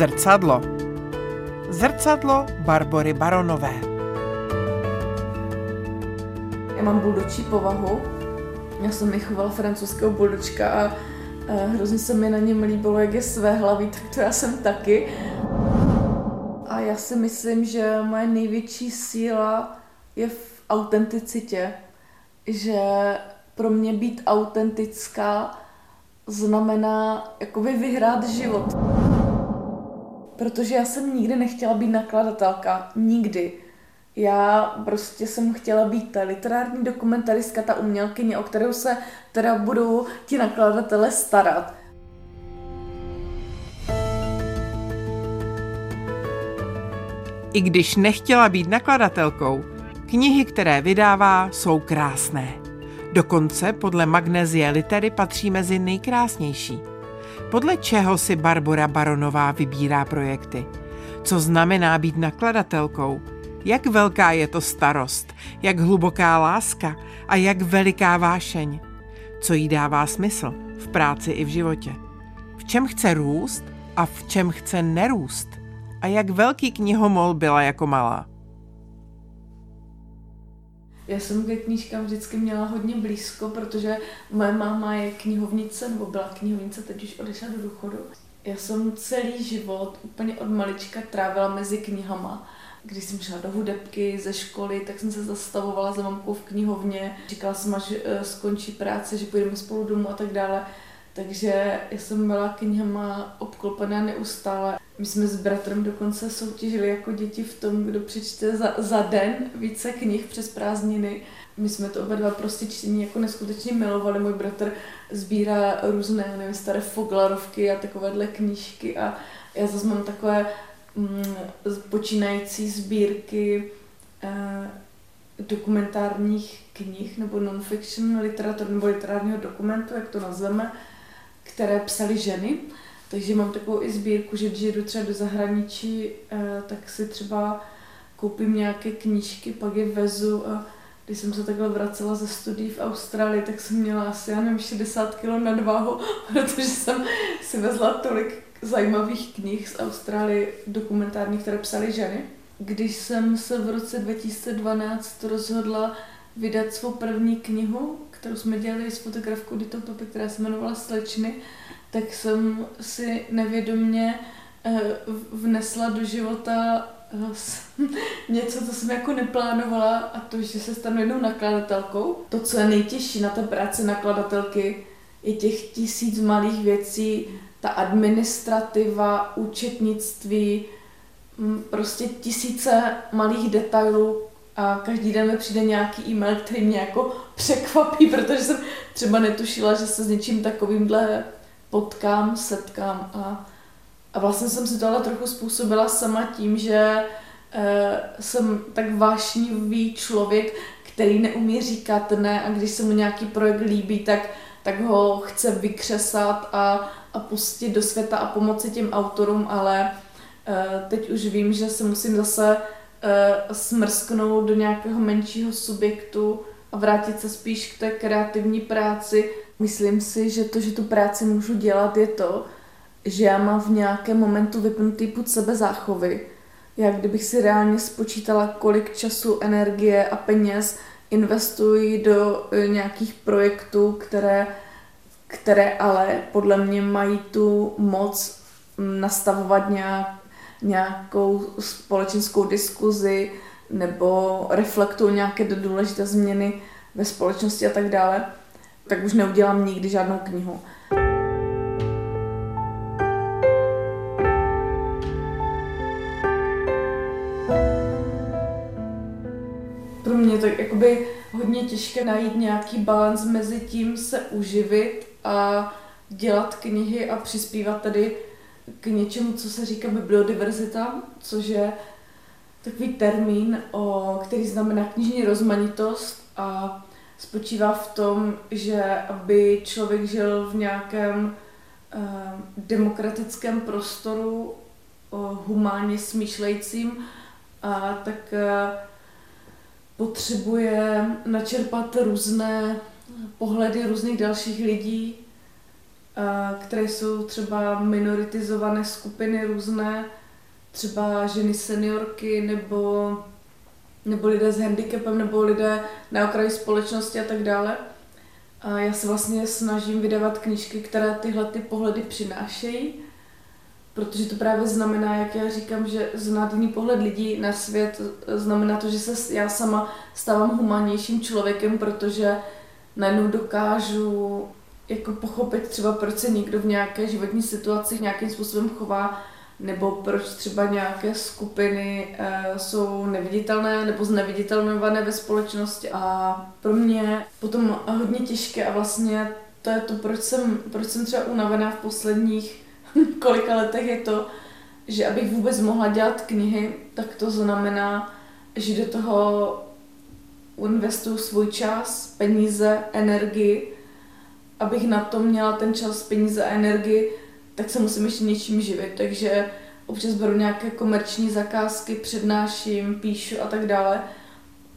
Zrcadlo. Zrcadlo Barbory Baronové. Já mám buldočí povahu. Já jsem vychovala francouzského buldočka a, hrozně se mi na něm líbilo, jak je své hlavy, tak to já jsem taky. A já si myslím, že moje největší síla je v autenticitě. Že pro mě být autentická znamená jakoby vyhrát život. Protože já jsem nikdy nechtěla být nakladatelka. Nikdy. Já prostě jsem chtěla být ta literární dokumentaristka, ta umělkyně, o kterou se teda budou ti nakladatele starat. I když nechtěla být nakladatelkou, knihy, které vydává, jsou krásné. Dokonce podle Magnezie Litery patří mezi nejkrásnější. Podle čeho si Barbara Baronová vybírá projekty? Co znamená být nakladatelkou? Jak velká je to starost? Jak hluboká láska? A jak veliká vášeň? Co jí dává smysl v práci i v životě? V čem chce růst a v čem chce nerůst? A jak velký knihomol byla jako malá? Já jsem ke knížkám vždycky měla hodně blízko, protože moje máma je knihovnice, nebo byla knihovnice, teď už odešla do důchodu. Já jsem celý život úplně od malička trávila mezi knihama. Když jsem šla do hudebky ze školy, tak jsem se zastavovala za mamkou v knihovně. Říkala jsem, až eh, skončí práce, že půjdeme spolu domů a tak dále. Takže já jsem byla knihama obklopená neustále. My jsme s bratrem dokonce soutěžili jako děti v tom, kdo přečte za, za den více knih přes prázdniny. My jsme to oba dva prostě čtení jako neskutečně milovali. Můj bratr sbírá různé, nevím, staré foglarovky a takovéhle knížky a já zase mám takové mm, počínající sbírky eh, dokumentárních knih nebo non-fiction literatur nebo literárního dokumentu, jak to nazveme, které psaly ženy. Takže mám takovou i sbírku, že když jdu třeba do zahraničí, eh, tak si třeba koupím nějaké knížky, pak je vezu a když jsem se takhle vracela ze studií v Austrálii, tak jsem měla asi, já nevím, 60 kg nadváhu, protože jsem si vezla tolik zajímavých knih z Austrálie dokumentárních, které psaly ženy. Když jsem se v roce 2012 rozhodla vydat svou první knihu, kterou jsme dělali s fotografkou Ditou Topi, která se jmenovala Slečny, tak jsem si nevědomně eh, vnesla do života eh, něco, co jsem jako neplánovala a to, že se stanu jednou nakladatelkou. To, co je nejtěžší na té práci nakladatelky, je těch tisíc malých věcí, ta administrativa, účetnictví, prostě tisíce malých detailů, a každý den mi přijde nějaký e-mail, který mě jako překvapí, protože jsem třeba netušila, že se s něčím takovýmhle potkám, setkám a, a vlastně jsem si to ale trochu způsobila sama tím, že e, jsem tak vášnivý člověk, který neumí říkat ne a když se mu nějaký projekt líbí, tak, tak ho chce vykřesat a, a pustit do světa a pomoci těm autorům, ale e, teď už vím, že se musím zase uh, smrsknout do nějakého menšího subjektu a vrátit se spíš k té kreativní práci. Myslím si, že to, že tu práci můžu dělat, je to, že já mám v nějakém momentu vypnutý put sebe záchovy. Já kdybych si reálně spočítala, kolik času, energie a peněz investuji do uh, nějakých projektů, které, které ale podle mě mají tu moc nastavovat nějak nějakou společenskou diskuzi nebo reflektují nějaké důležité změny ve společnosti a tak dále, tak už neudělám nikdy žádnou knihu. Pro mě je to jakoby hodně těžké najít nějaký balans mezi tím se uživit a dělat knihy a přispívat tady k něčemu, co se říká bibliodiverzita, což je takový termín, o, který znamená knižní rozmanitost a spočívá v tom, že aby člověk žil v nějakém uh, demokratickém prostoru, uh, humánně smýšlejícím, a tak uh, potřebuje načerpat různé pohledy různých dalších lidí které jsou třeba minoritizované skupiny různé, třeba ženy seniorky nebo, nebo lidé s handicapem nebo lidé na okraji společnosti a tak dále. A já se vlastně snažím vydávat knížky, které tyhle ty pohledy přinášejí, protože to právě znamená, jak já říkám, že znát jiný pohled lidí na svět znamená to, že se já sama stávám humannějším člověkem, protože najednou dokážu jako pochopit třeba, proč se někdo v nějaké životní situaci nějakým způsobem chová, nebo proč třeba nějaké skupiny e, jsou neviditelné nebo zneviditelnované ve společnosti. A pro mě potom hodně těžké a vlastně to je to, proč jsem, proč jsem třeba unavená v posledních kolika letech je to, že abych vůbec mohla dělat knihy, tak to znamená, že do toho investuju svůj čas, peníze, energii, abych na to měla ten čas, peníze a energii, tak se musím ještě něčím živit. Takže občas beru nějaké komerční zakázky, přednáším, píšu a tak dále.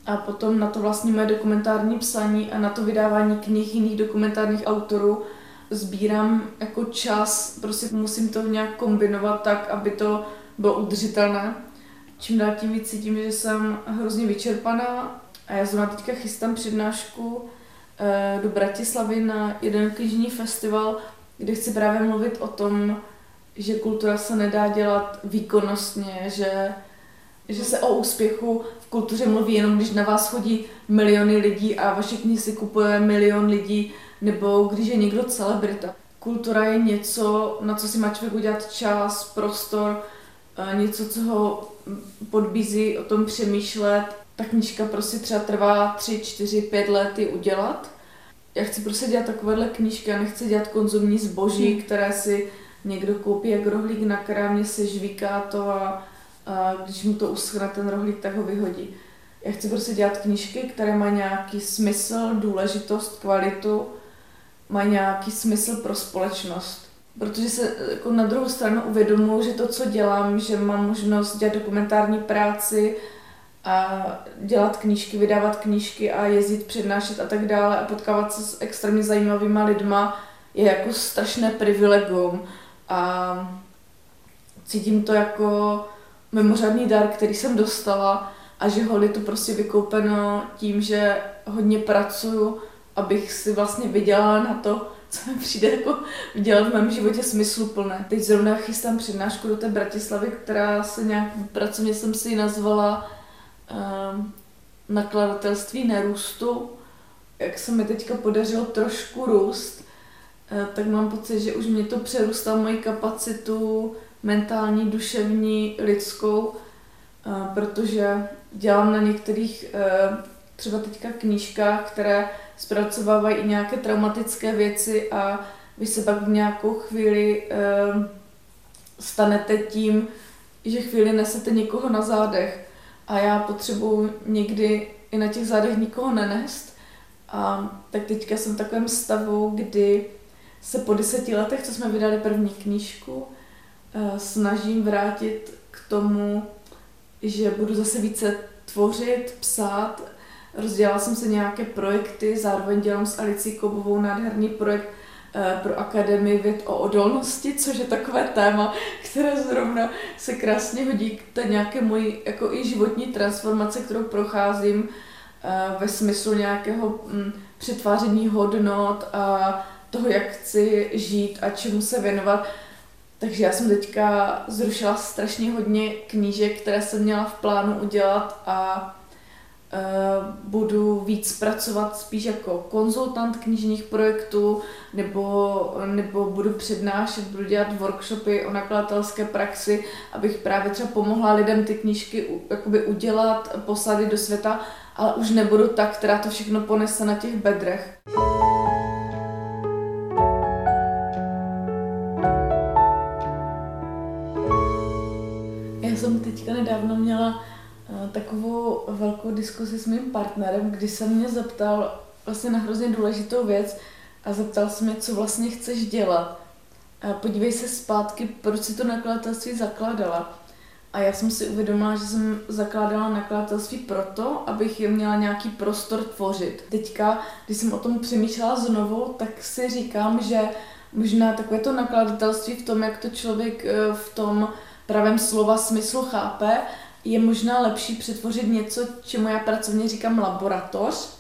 A potom na to vlastně moje dokumentární psaní a na to vydávání knih jiných dokumentárních autorů sbírám jako čas, prostě musím to nějak kombinovat tak, aby to bylo udržitelné. Čím dál tím víc cítím, že jsem hrozně vyčerpaná a já zrovna teďka chystám přednášku eh, do Bratislavy na jeden knižní festival, kde chci právě mluvit o tom, že kultura se nedá dělat výkonnostně, že, že se o úspěchu v kultuře mluví jenom, když na vás chodí miliony lidí a vaše knihy si kupuje milion lidí, nebo když je někdo celebrita. Kultura je něco, na co si má člověk udělat čas, prostor, eh, něco, co ho podbízí o tom přemýšlet. Ta knížka prostě třeba trvá 3, 4, 5 let ji udělat. Já chci prostě dělat takovéhle knížky, já nechci dělat konzumní zboží, hmm. které si někdo koupí jak rohlík na krámě, se žvíká to a, a když mu to uschne ten rohlík, tak ho vyhodí. Já chci prostě dělat knížky, které mají nějaký smysl, důležitost, kvalitu, mají nějaký smysl pro společnost. Protože se jako na druhou stranu uvědomuji, že to, co dělám, že mám možnost dělat dokumentární práci, a dělat knížky, vydávat knížky a jezdit, přednášet a tak dále a potkávat se s extrémně zajímavýma lidma je jako strašné privilegium a cítím to jako mimořádný dar, který jsem dostala a že hol je to prostě vykoupeno tím, že hodně pracuju, abych si vlastně vydělala na to, co mi přijde jako vydělat v mém životě smysluplné. Teď zrovna chystám přednášku do té Bratislavy, která se nějak pracovně jsem si ji nazvala um, nakladatelství nerůstu. Jak se mi teďka podařilo trošku růst, Eh, tak mám pocit, že už mě to přerůstá moji kapacitu mentální, duševní, lidskou, eh, protože dělám na některých eh, třeba teďka knížkách, které zpracovávají i nějaké traumatické věci a vy se pak v nějakou chvíli stanete tím, že chvíli nesete někoho na zádech a já potřebuji někdy i na těch zádech nikoho nenést. A tak teďka jsem v takovém stavu, kdy se po deseti letech, co jsme vydali první knížku, eh, snažím vrátit k tomu, že budu zase více tvořit, psát. Rozdělala jsem se nějaké projekty, zároveň dělám s Alicí Kobovou nádherný projekt pro Akademii věd o odolnosti, což je takové téma, které zrovna se krásně hodí k té nějaké mojí jako i životní transformace, kterou procházím eh, ve smyslu nějakého mm, přetváření hodnot a toho, jak chci žít a čemu se věnovat. Takže já jsem teďka zrušila strašně hodně knížek, které jsem měla v plánu udělat a budu víc pracovat spíš jako konzultant knižních projektů nebo, nebo budu přednášet, budu dělat workshopy o nakladatelské praxi, abych právě třeba pomohla lidem ty knížky jakoby udělat, poslat do světa, ale už nebudu ta, která to všechno ponese na těch bedrech. jsem teďka nedávno měla eh, takovou velkou diskusi s mým partnerem, kdy se mě zeptal vlastně na hrozně důležitou věc a zeptal se mě, co vlastně chceš dělat. A podívej se zpátky, proč si to nakladatelství zakládala. A já jsem si uvědomila, že jsem zakládala nakladatelství proto, abych je měla nějaký prostor tvořit. Teďka, když jsem o tom přemýšlela znovu, tak si říkám, že možná takové to nakladatelství v tom, jak to člověk eh, v tom pravém slova smyslu chápe, je možná lepší přetvořit něco, čemu já pracovně říkám laboratoř,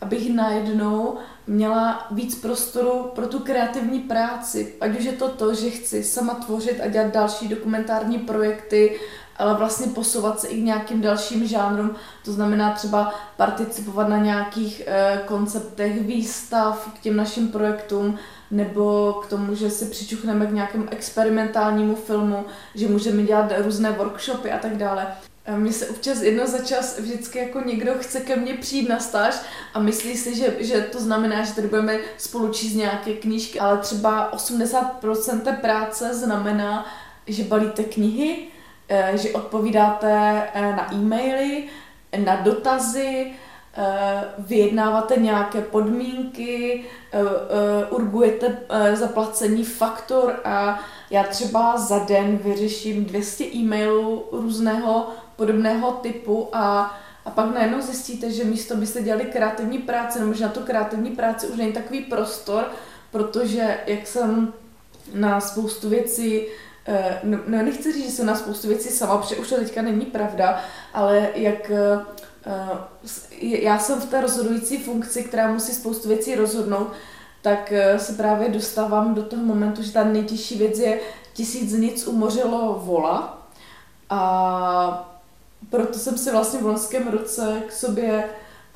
abych najednou měla víc prostoru pro tu kreativní práci. Ať už je to to, že chci sama tvořit a dělat další dokumentární projekty, ale vlastně posouvat se i k nějakým dalším žánrům, to znamená třeba participovat na nějakých e, konceptech výstav k těm našim projektům, nebo k tomu, že si přičuchneme k nějakému experimentálnímu filmu, že můžeme dělat různé workshopy a tak dále. Mně se občas jedno za čas vždycky jako někdo chce ke mně přijít na stáž a myslí si, že, že to znamená, že tady budeme spolu číst nějaké knížky, ale třeba 80% té práce znamená, že balíte knihy, eh, že odpovídáte eh, na e-maily, na dotazy, eh, vyjednáváte nějaké podmínky, urgujete zaplacení faktor a já třeba za den vyřeším 200 e-mailů různého podobného typu a, a pak najednou zjistíte, že místo byste dělali kreativní práci, nebo že na tu kreativní práci už není takový prostor, protože jak jsem na spoustu věcí eh, No, no nechci říct, že jsem na spoustu věcí sama, protože už to teďka není pravda, ale jak uh, já jsem v té rozhodující funkci, která musí spoustu věcí rozhodnout, tak uh, se právě dostávám do toho momentu, že ta nejtěžší věc je tisíc nic umořilo vola. A proto jsem si vlastně v loňském roce k sobě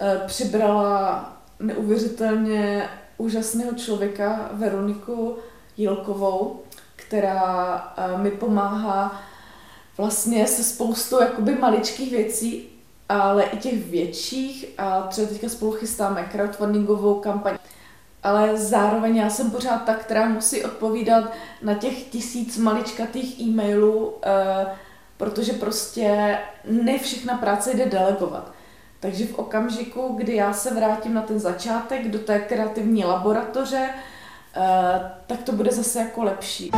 eh, přibrala neuvěřitelně úžasného člověka, Veroniku Jilkovou, která eh, mi pomáhá vlastně se spoustou jakoby maličkých věcí, ale i těch větších a třeba teďka spolu chystáme crowdfundingovou kampaň. Ale zároveň já jsem pořád ta, která musí odpovídat na těch tisíc maličkatých e-mailů, eh, protože prostě ne všechna práce jde delegovat. Takže v okamžiku, kdy já se vrátím na ten začátek do té kreativní laboratoře, tak to bude zase jako lepší.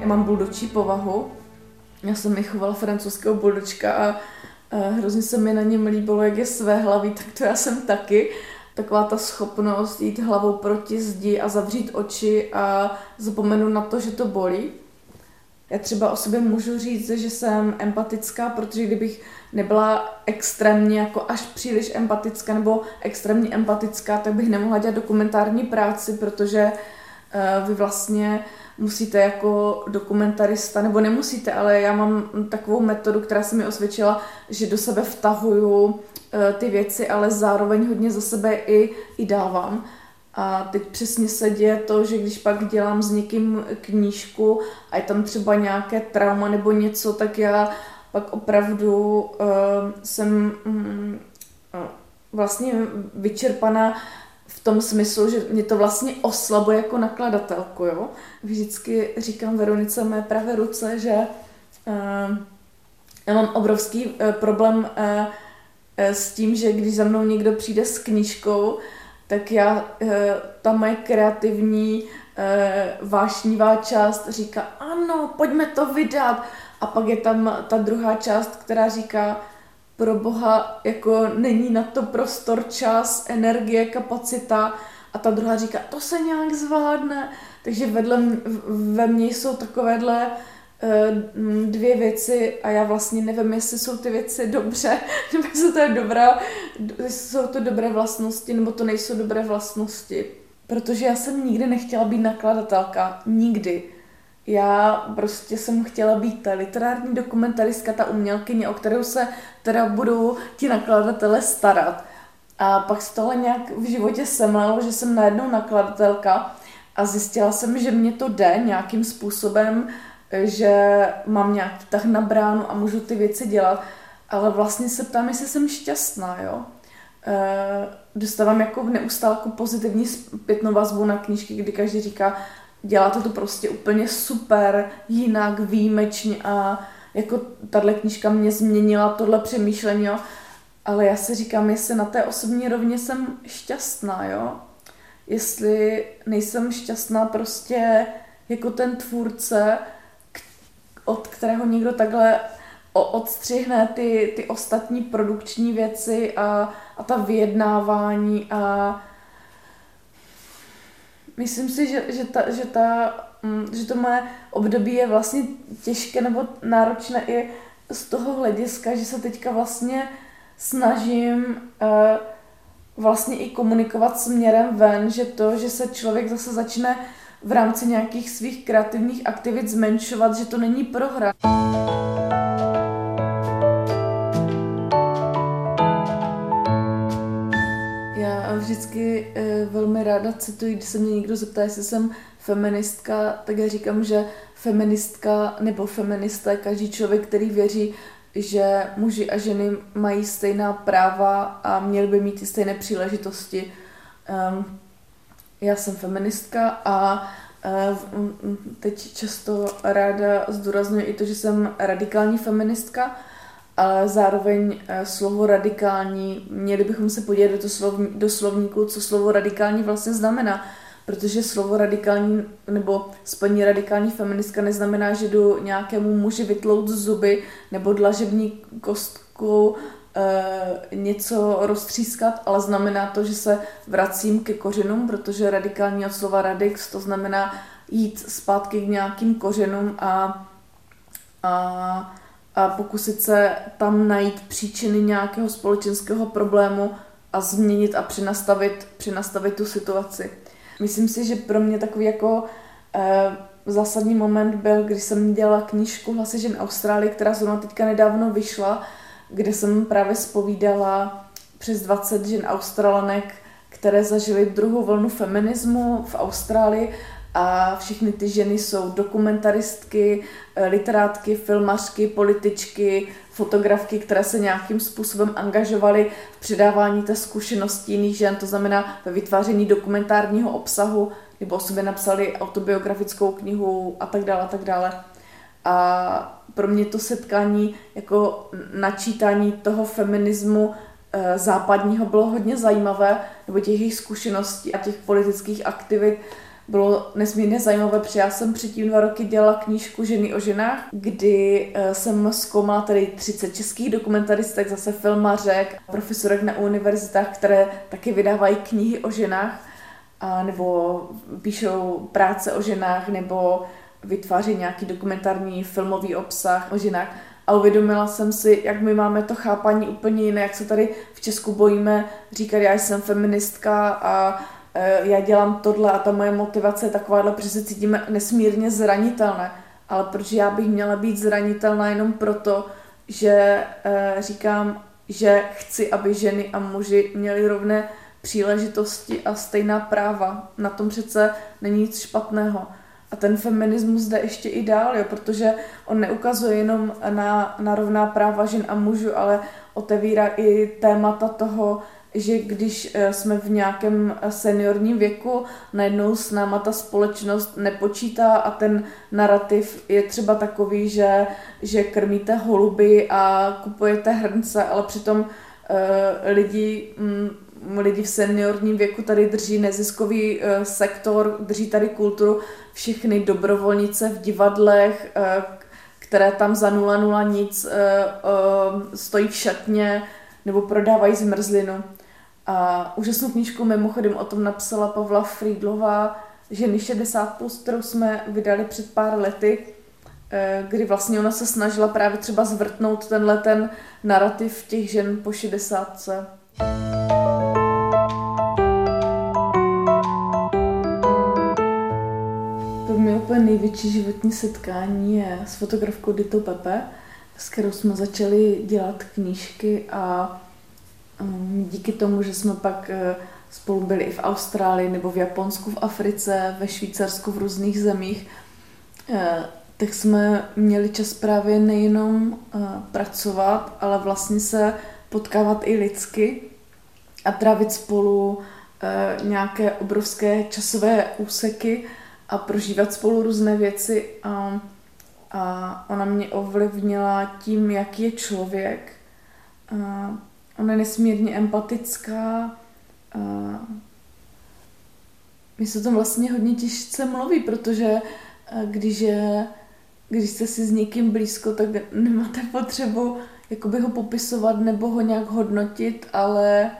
Já mám buldočí povahu. Já jsem mi chovala francouzského buldočka a hrozně se mi na něm líbilo, jak je své hlavy, tak to já jsem taky taková ta schopnost jít hlavou proti zdi a zavřít oči a zapomenout na to, že to bolí. Já třeba o sobě můžu říct, že jsem empatická, protože kdybych nebyla extrémně jako až příliš empatická nebo extrémně empatická, tak bych nemohla dělat dokumentární práci, protože uh, vy vlastně musíte jako dokumentarista, nebo nemusíte, ale já mám takovou metodu, která se mi osvědčila, že do sebe vtahuju Eh, ty věci, ale zároveň hodně za sebe i, i dávám. A teď přesně se děje to, že když pak dělám s někým knížku a je tam třeba nějaké trauma nebo něco, tak já pak opravdu uh, jsem um, vlastně vyčerpaná v tom smyslu, že mě to vlastně oslabuje jako nakladatelku. Jo? Vždycky říkám Veronice mé pravé ruce, že uh, já mám obrovský uh, problém uh, s tím, že když za mnou někdo přijde s knížkou, tak já, eh, ta moje kreativní eh, vášnivá část říká, ano, pojďme to vydat. A pak je tam ta druhá část, která říká, pro boha, jako není na to prostor, čas, energie, kapacita. A ta druhá říká, to se nějak zvládne. Takže vedle, ve mně jsou takovéhle uh, dvě věci a já vlastně nevím, jestli jsou ty věci dobře, nebo jestli to je dobrá, jsou to dobré vlastnosti, nebo to nejsou dobré vlastnosti. Protože já jsem nikdy nechtěla být nakladatelka. Nikdy. Já prostě jsem chtěla být ta literární dokumentaristka, ta umělkyně, o kterou se teda budou ti nakladatelé starat. A pak se tohle nějak v životě semlelo, že jsem najednou nakladatelka a zjistila jsem, že mě to jde nějakým způsobem že mám nějaký tak na bránu a můžu ty věci dělat, ale vlastně se ptám, jestli jsem šťastná, jo. E, dostávám jako neustále jako pozitivní zpětnou vazbu na knížky, kdy každý říká, děláte to prostě úplně super, jinak, výjimečně a jako tahle knížka mě změnila tohle přemýšlení, jo. Ale já si říkám, jestli na té osobní rovně jsem šťastná, jo. Jestli nejsem šťastná prostě jako ten tvůrce, od kterého někdo takhle odstřihne ty, ty ostatní produkční věci a, a ta vyjednávání a myslím si, že, že, ta, že, ta, mm, že to moje období je vlastně těžké nebo náročné i z toho hlediska, že se teďka vlastně snažím uh, vlastně i komunikovat směrem ven, že to, že se člověk zase začne v rámci nějakých svých kreativních aktivit zmenšovat, že to není prohra. Já vždycky eh, velmi ráda cituji, když se mě někdo zeptá, jestli jsem feministka, tak já říkám, že feministka nebo feminista je každý člověk, který věří, že muži a ženy mají stejná práva a měli by mít i stejné příležitosti. Um, já jsem feministka a uh, teď často ráda zdůraznuju i to, že jsem radikální feministka, ale zároveň uh, slovo radikální, měli bychom se podívat do, slov, do slovníku, co slovo radikální vlastně znamená protože slovo radikální nebo spojení radikální feministka neznamená, že jdu nějakému muži vytlout zuby nebo dlažební kostku e, něco roztřískat, ale znamená to, že se vracím ke kořenům, protože radikální od slova radix to znamená jít zpátky k nějakým kořenům a, a, a pokusit se tam najít příčiny nějakého společenského problému a změnit a přenastavit, přenastavit tu situaci. Myslím si, že pro mě takový jako uh, zásadní moment byl, když jsem dělala knížku Hlasy žen Austrálie, která zrovna teďka nedávno vyšla, kde jsem právě spovídala přes 20 žen Australanek, které zažily druhou vlnu feminismu v Austrálii a všechny ty ženy jsou dokumentaristky, eh, literátky, filmařky, političky, fotografky, které se nějakým způsobem angažovaly v předávání té zkušenosti jiných žen, to znamená ve vytváření dokumentárního obsahu, nebo o sobě napsali autobiografickou knihu a tak dále a tak dále. A pro mě to setkání jako načítání toho feminismu eh, západního bylo hodně zajímavé, nebo těch jejich zkušeností a těch politických aktivit, bylo nesmírně zajímavé, protože já jsem předtím dva roky dělala knížku Ženy o ženách, kdy eh, jsem zkoumala tady 30 českých dokumentaristek, zase filmařek, profesorek na univerzitách, které taky vydávají knihy o ženách, a nebo píšou práce o ženách, nebo vytváří nějaký dokumentární filmový obsah o ženách. A uvědomila jsem si, jak my máme to chápání úplně jiné, jak se tady v Česku bojíme říkat, já jsem feministka a já dělám tohle a ta moje motivace je takováhle, protože se cítím nesmírně zranitelné. Ale proč já bych měla být zranitelná jenom proto, že eh, říkám, že chci, aby ženy a muži měli rovné příležitosti a stejná práva. Na tom přece není nic špatného. A ten feminismus jde ještě i dál, jo, protože on neukazuje jenom na, na rovná práva žen a mužů, ale otevírá i témata toho, že když eh, jsme v nějakém eh, seniorním věku, najednou s náma ta společnost nepočítá a ten narrativ je třeba takový, že, že krmíte holuby a kupujete hrnce, ale přitom uh, lidi, um, lidi v seniorním věku tady drží neziskový sektor, drží tady kulturu, všechny dobrovolnice v divadlech, které tam za 0,0 nic stojí v šatně nebo prodávají zmrzlinu. A úžasnou knížku mimochodem o tom napsala Pavla Friedlová, Ženy 60+, plus, kterou jsme vydali před pár lety, eh, kdy vlastně ona se snažila právě třeba zvrtnout tenhle ten narrativ těch žen po 60. To mě úplně největší životní setkání je s fotografkou Dito Pepe, s kterou jsme začali dělat knížky a díky tomu, že jsme pak eh, spolu byli i v Austrálii nebo v Japonsku, v Africe, ve Švýcarsku, v různých zemích, eh, tak jsme měli čas právě nejenom eh, pracovat, ale vlastně se potkávat i lidsky a trávit spolu nějaké obrovské časové úseky a prožívat spolu různé věci. A, a ona mě ovlivnila tím, jaký je člověk. Ona je nesmírně empatická. A mi se to vlastně hodně těžce mluví, protože když je když jste si s někým blízko, tak nemáte potřebu jakoby ho popisovat nebo ho nějak hodnotit, ale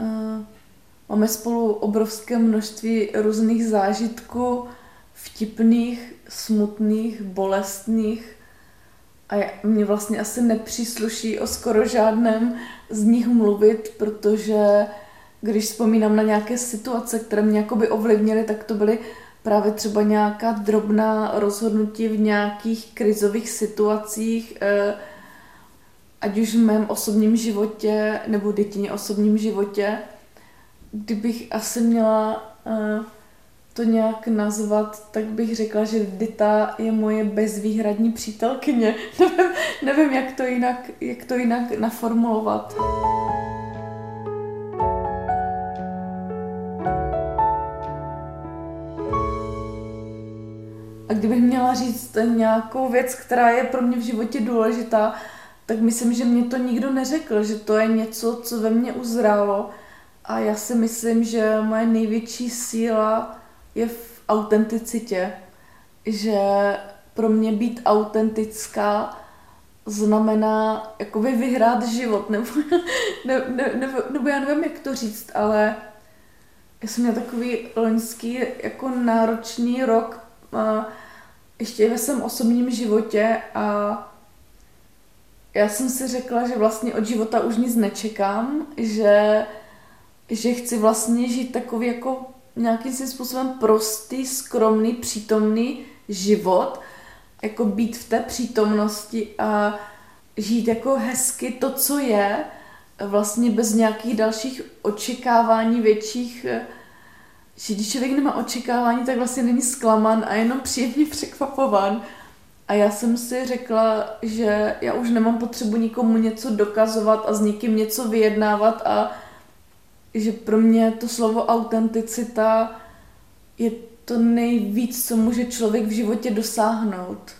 uh, máme spolu obrovské množství různých zážitků, vtipných, smutných, bolestných a mě vlastně asi nepřísluší o skoro žádném z nich mluvit, protože když vzpomínám na nějaké situace, které mě jakoby ovlivnily, tak to byly právě třeba nějaká drobná rozhodnutí v nějakých krizových situacích, eh, ať už v mém osobním životě nebo dětině osobním životě, kdybych asi měla eh, to nějak nazvat, tak bych řekla, že Dita je moje bezvýhradní přítelkyně. nevím, nevím jak, to jinak, jak to jinak naformulovat. A kdybych měla říct nějakou věc, která je pro mě v životě důležitá, tak myslím, že mě to nikdo neřekl, že to je něco, co ve mně uzrálo. A já si myslím, že moje největší síla je v autenticitě, že pro mě být autentická znamená jakoby vyhrát život, nebo, ne, ne, nebo, nebo já nevím, jak to říct, ale já jsem měla takový loňský jako náročný rok a ještě ve svém osobním životě a já jsem si řekla, že vlastně od života už nic nečekám, že, že chci vlastně žít takový jako nějakým svým způsobem prostý, skromný, přítomný život, jako být v té přítomnosti a žít jako hezky to, co je, vlastně bez nějakých dalších očekávání větších, že když člověk nemá očekávání, tak vlastně není zklaman a jenom příjemně překvapován. A já jsem si řekla, že já už nemám potřebu nikomu něco dokazovat a s někým něco vyjednávat a že pro mě to slovo autenticita je to nejvíc, co může člověk v životě dosáhnout.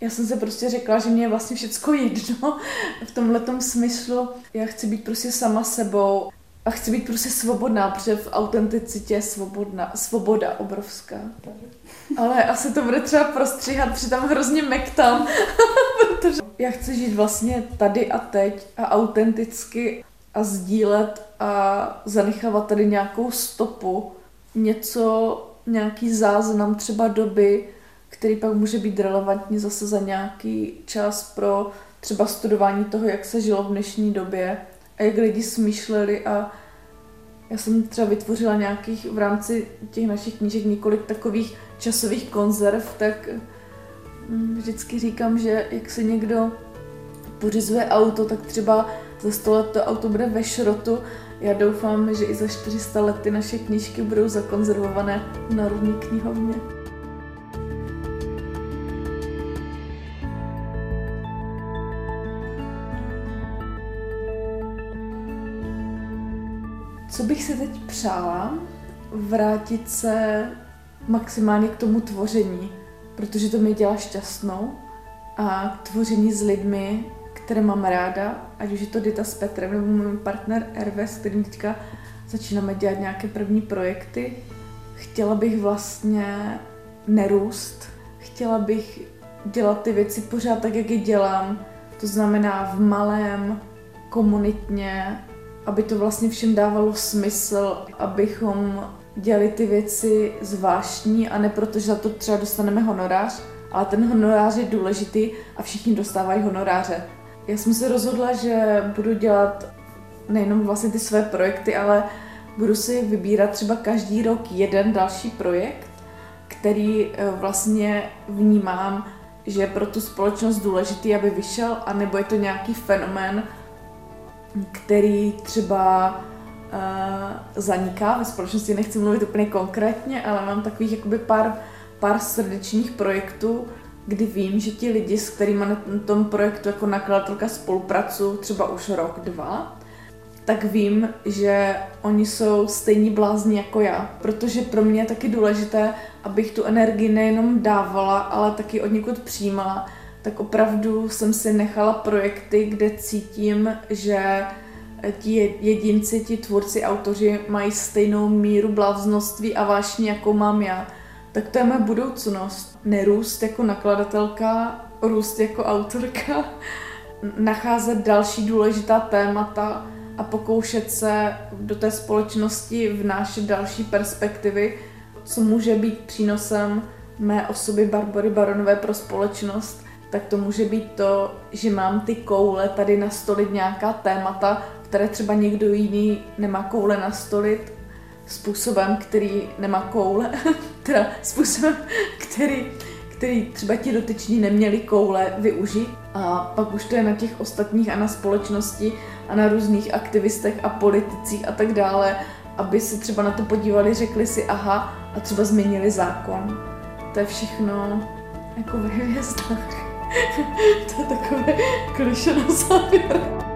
Já jsem se prostě řekla, že mě je vlastně všecko jedno v tomhle smyslu. Já chci být prostě sama sebou a chci být prostě svobodná, protože v autenticitě je svobodná, svoboda obrovská. Ale asi to bude třeba prostříhat, protože tam hrozně mektám, protože já chci žít vlastně tady a teď a autenticky a sdílet a zanechávat tady nějakou stopu, něco, nějaký záznam třeba doby, který pak může být relevantní zase za nějaký čas pro třeba studování toho, jak se žilo v dnešní době a jak lidi smýšleli a já jsem třeba vytvořila nějakých v rámci těch našich knížek několik takových časových konzerv, tak mm, vždycky říkám, že jak se někdo pořizuje auto, tak třeba za 100 let to auto bude ve šrotu. Já doufám, že i za 400 let ty naše knížky budou zakonzervované v Národní knihovně. Co bych si teď přála? Vrátit se maximálně k tomu tvoření, protože to mě dělá šťastnou a tvoření s lidmi, které mám ráda, ať už je to Dita s Petrem nebo můj partner Erve, s kterým teďka začínáme dělat nějaké první projekty. Chtěla bych vlastně nerůst, chtěla bych dělat ty věci pořád tak, jak je dělám, to znamená v malém, komunitně, aby to vlastně všem dávalo smysl, abychom dělali ty věci zvláštní a ne proto, že za to třeba dostaneme honorář, ale ten honorář je důležitý a všichni dostávají honoráře. Já jsem se rozhodla, že budu dělat nejenom vlastně ty své projekty, ale budu si vybírat třeba každý rok jeden další projekt, který eh, vlastně vnímám, že je pro tu společnost důležitý, aby vyšel, anebo je to nějaký fenomén, který třeba uh, zaniká ve společnosti, nechci mluvit úplně konkrétně, ale mám takových jakoby pár, pár srdečních projektů, kdy vím, že ti lidi, s kterými na tom projektu jako nakladatelka spolupracuju třeba už rok, dva, tak vím, že oni jsou stejní blázni jako já. Protože pro mě je taky důležité, abych tu energii nejenom dávala, ale taky od někud přijímala. Tak opravdu jsem si nechala projekty, kde cítím, že ti jedinci, ti tvůrci, autoři mají stejnou míru bláznoství a vášně, jako mám já tak to je moje budoucnost. Nerůst jako nakladatelka, růst jako autorka, nacházet další důležitá témata a pokoušet se do té společnosti vnášet další perspektivy, co může být přínosem mé osoby Barbory Baronové pro společnost, tak to může být to, že mám ty koule tady nastolit nějaká témata, které třeba někdo jiný nemá koule nastolit způsobem, který nemá koule, teda způsobem, který, který třeba ti dotyční neměli koule využít. A pak už to je na těch ostatních a na společnosti a na různých aktivistech a politicích a tak dále, aby se třeba na to podívali, řekli si aha a třeba změnili zákon. To je všechno jako ve hvězdách. to je takové kliše na závěr.